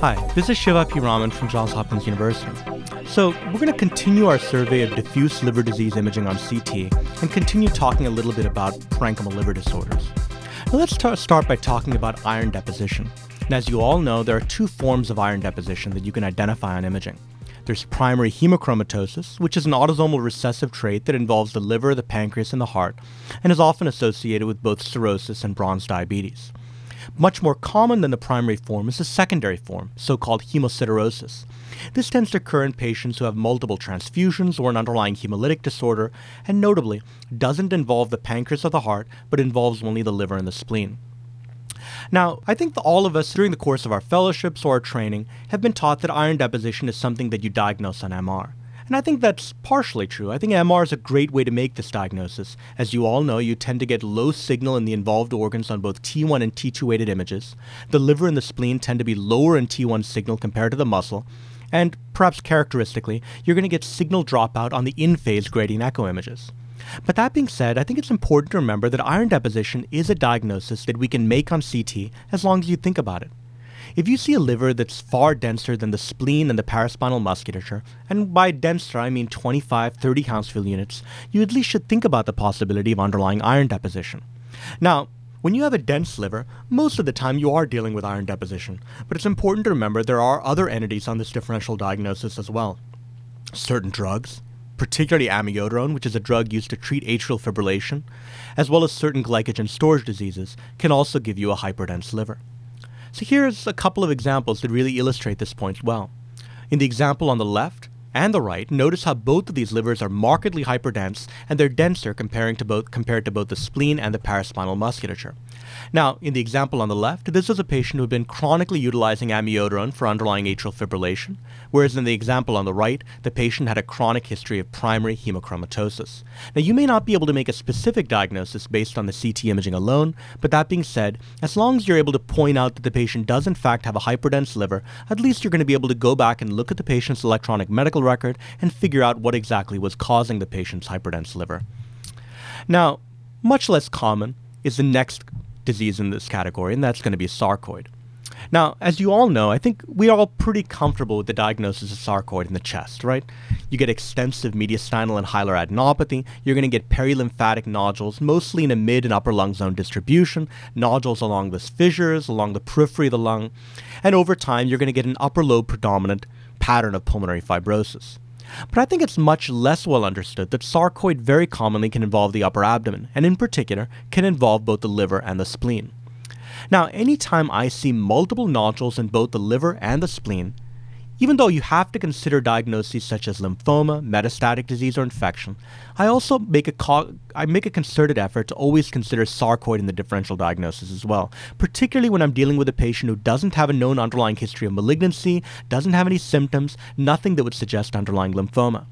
Hi, this is Shiva P. Raman from Johns Hopkins University. So, we're going to continue our survey of diffuse liver disease imaging on CT and continue talking a little bit about parenchymal liver disorders. Now, let's start by talking about iron deposition. And as you all know, there are two forms of iron deposition that you can identify on imaging. There's primary hemochromatosis, which is an autosomal recessive trait that involves the liver, the pancreas, and the heart, and is often associated with both cirrhosis and bronze diabetes. Much more common than the primary form is the secondary form, so called hemosiderosis. This tends to occur in patients who have multiple transfusions or an underlying hemolytic disorder, and notably, doesn't involve the pancreas or the heart, but involves only the liver and the spleen. Now, I think all of us during the course of our fellowships or our training have been taught that iron deposition is something that you diagnose on MR. And I think that's partially true. I think MR is a great way to make this diagnosis. As you all know, you tend to get low signal in the involved organs on both T1 and T2 weighted images. The liver and the spleen tend to be lower in T1 signal compared to the muscle. And perhaps characteristically, you're going to get signal dropout on the in phase gradient echo images. But that being said, I think it's important to remember that iron deposition is a diagnosis that we can make on CT as long as you think about it. If you see a liver that's far denser than the spleen and the paraspinal musculature, and by denser I mean 25, 30 Hounsfield units, you at least should think about the possibility of underlying iron deposition. Now, when you have a dense liver, most of the time you are dealing with iron deposition, but it's important to remember there are other entities on this differential diagnosis as well. Certain drugs, particularly amiodarone, which is a drug used to treat atrial fibrillation, as well as certain glycogen storage diseases, can also give you a hyperdense liver. So here's a couple of examples that really illustrate this point well. In the example on the left and the right, notice how both of these livers are markedly hyperdense and they're denser comparing to both, compared to both the spleen and the paraspinal musculature. Now, in the example on the left, this was a patient who had been chronically utilizing amiodarone for underlying atrial fibrillation, whereas in the example on the right, the patient had a chronic history of primary hemochromatosis. Now, you may not be able to make a specific diagnosis based on the CT imaging alone, but that being said, as long as you're able to point out that the patient does in fact have a hyperdense liver, at least you're going to be able to go back and look at the patient's electronic medical record and figure out what exactly was causing the patient's hyperdense liver. Now, much less common is the next disease in this category, and that's going to be sarcoid. Now, as you all know, I think we are all pretty comfortable with the diagnosis of sarcoid in the chest, right? You get extensive mediastinal and hilar adenopathy. You're going to get perilymphatic nodules, mostly in a mid and upper lung zone distribution, nodules along the fissures, along the periphery of the lung, and over time, you're going to get an upper lobe predominant pattern of pulmonary fibrosis. But I think it's much less well understood that sarcoid very commonly can involve the upper abdomen, and in particular, can involve both the liver and the spleen. Now, anytime I see multiple nodules in both the liver and the spleen, even though you have to consider diagnoses such as lymphoma, metastatic disease, or infection, I also make a co- I make a concerted effort to always consider sarcoid in the differential diagnosis as well, particularly when I'm dealing with a patient who doesn't have a known underlying history of malignancy, doesn't have any symptoms, nothing that would suggest underlying lymphoma.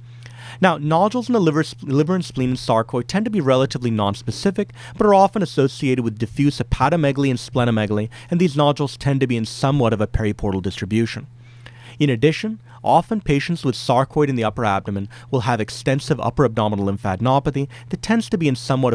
Now, nodules in the liver, liver and spleen and sarcoid tend to be relatively nonspecific, but are often associated with diffuse hepatomegaly and splenomegaly, and these nodules tend to be in somewhat of a periportal distribution. In addition, often patients with sarcoid in the upper abdomen will have extensive upper abdominal lymphadenopathy that tends to be in somewhat